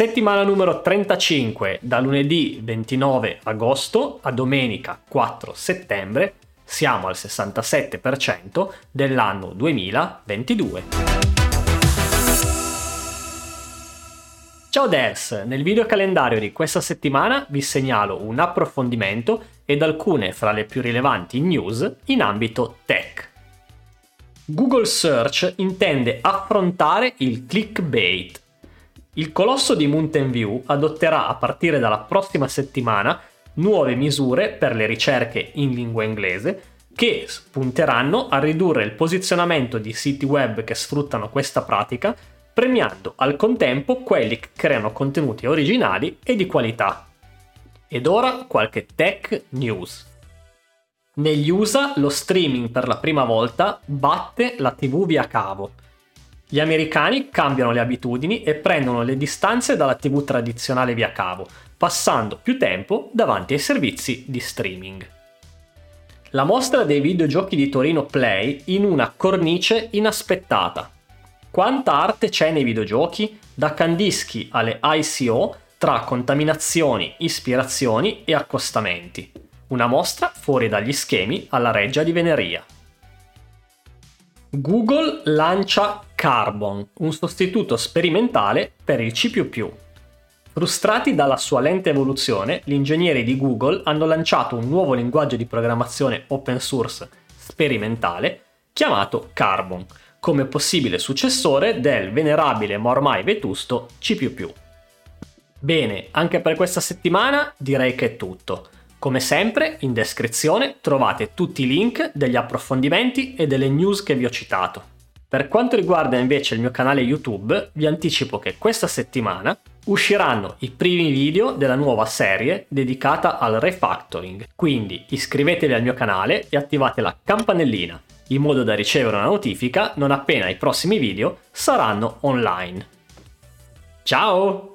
Settimana numero 35, da lunedì 29 agosto a domenica 4 settembre, siamo al 67% dell'anno 2022. Ciao devs, nel video calendario di questa settimana vi segnalo un approfondimento ed alcune fra le più rilevanti news in ambito tech. Google Search intende affrontare il clickbait il colosso di Mountain View adotterà a partire dalla prossima settimana nuove misure per le ricerche in lingua inglese che punteranno a ridurre il posizionamento di siti web che sfruttano questa pratica, premiando al contempo quelli che creano contenuti originali e di qualità. Ed ora qualche tech news. Negli USA lo streaming per la prima volta batte la TV via cavo gli americani cambiano le abitudini e prendono le distanze dalla TV tradizionale via cavo, passando più tempo davanti ai servizi di streaming. La mostra dei videogiochi di Torino Play in una cornice inaspettata. Quanta arte c'è nei videogiochi, da Candischi alle ICO, tra contaminazioni, ispirazioni e accostamenti. Una mostra fuori dagli schemi alla reggia di Veneria. Google lancia Carbon, un sostituto sperimentale per il C++. Frustrati dalla sua lenta evoluzione, gli ingegneri di Google hanno lanciato un nuovo linguaggio di programmazione open source sperimentale chiamato Carbon, come possibile successore del venerabile ma ormai vetusto C++. Bene, anche per questa settimana direi che è tutto. Come sempre, in descrizione trovate tutti i link degli approfondimenti e delle news che vi ho citato. Per quanto riguarda invece il mio canale YouTube, vi anticipo che questa settimana usciranno i primi video della nuova serie dedicata al refactoring. Quindi iscrivetevi al mio canale e attivate la campanellina in modo da ricevere una notifica non appena i prossimi video saranno online. Ciao!